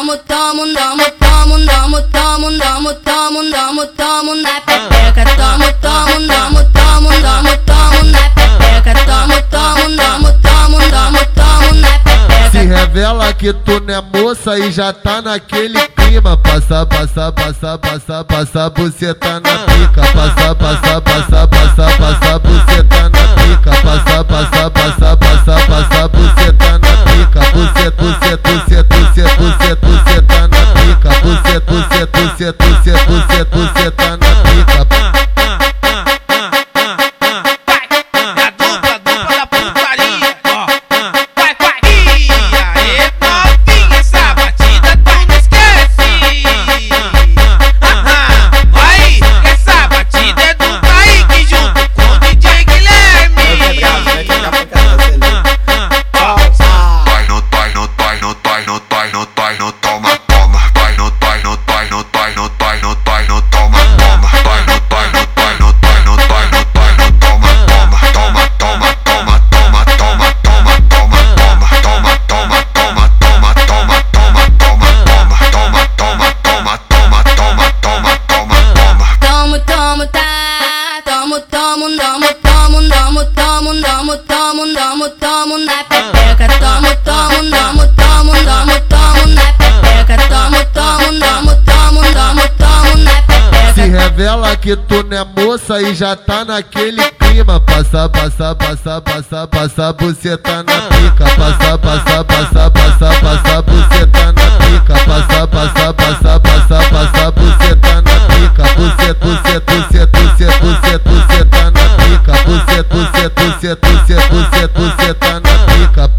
Tomo, tomo, nomo, tomo, nomo, tomo, nomo, tomo, nomo, tomo na pepeca. Tomo, tomo, nomo, tomo, nomo, tomo na pepeca. Tomo, tomo, nomo, tomo, nomo, tomo na pepeca. Se revela que tu não é moça e já tá naquele clima. Passa, passa, passa, passa, passa, você tá na pica. Passa, passa. você, você tá na pica, você, você, você, você, você, você tá na pica. tomo, tomo, tomo, tomo, tomo, tomo, tomo, tomo na pepeca, tomo, tomo, tomo, tomo, tomo, tomo na pepeca, tomo, tomo, tomo, tomo, tomo, tomo na pepeca. Se revela que tu não é moça e já tá naquele clima, passa, passa, passa, passa, passa, você tá na pica, passa, passa, passa, passa, passa, você tá na pica, passa, passa, passa, passa, passa, você tá na pica, você, você, você, você, você, você tá na você, você, você, você, você, você tá na pica.